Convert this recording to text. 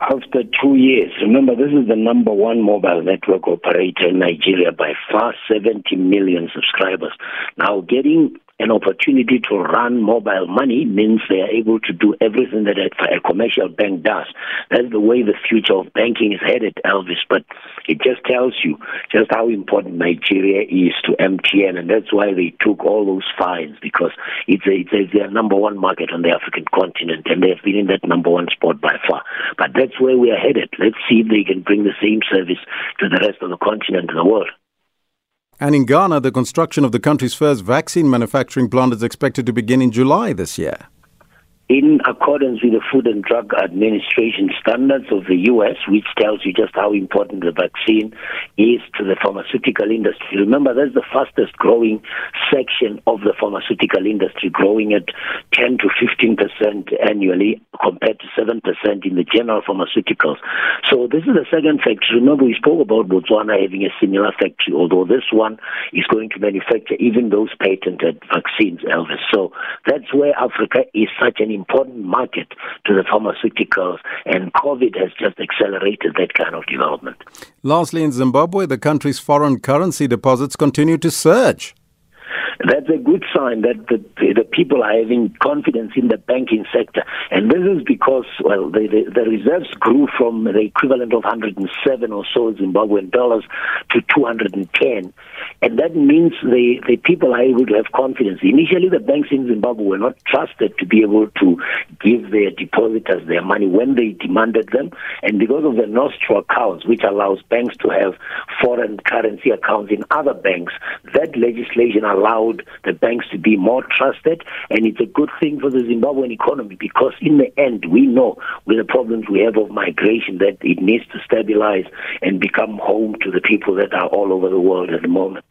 after two years, remember this is the number one mobile network operator in Nigeria by far, 70 million subscribers. Now, getting an opportunity to run mobile money means they are able to do everything that a commercial bank does. That's the way the future of banking is headed, Elvis. But it just tells you just how important Nigeria is to MTN, and that's why they took all those fines because it's, a, it's, a, it's their number one market on the African continent, and they have been in that number one spot by far. But that's where we are headed. Let's see if they can bring the same service to the rest of the continent and the world. And in Ghana, the construction of the country's first vaccine manufacturing plant is expected to begin in July this year in accordance with the Food and Drug Administration standards of the U.S., which tells you just how important the vaccine is to the pharmaceutical industry. Remember, that's the fastest growing section of the pharmaceutical industry, growing at 10 to 15 percent annually compared to 7 percent in the general pharmaceuticals. So this is the second factory. Remember, we spoke about Botswana having a similar factory, although this one is going to manufacture even those patented vaccines, Elvis. So that's where Africa is such an important market to the pharmaceuticals, and COVID has just accelerated that kind of development. Lastly, in Zimbabwe, the country's foreign currency deposits continue to surge that's a good sign that the, the people are having confidence in the banking sector. And this is because, well, the, the, the reserves grew from the equivalent of 107 or so Zimbabwean dollars to 210. And that means the, the people are able to have confidence. Initially, the banks in Zimbabwe were not trusted to be able to give their depositors their money when they demanded them. And because of the Nostro accounts, which allows banks to have foreign currency accounts in other banks, that legislation allowed the banks to be more trusted. And it's a good thing for the Zimbabwean economy because, in the end, we know with the problems we have of migration that it needs to stabilize and become home to the people that are all over the world at the moment.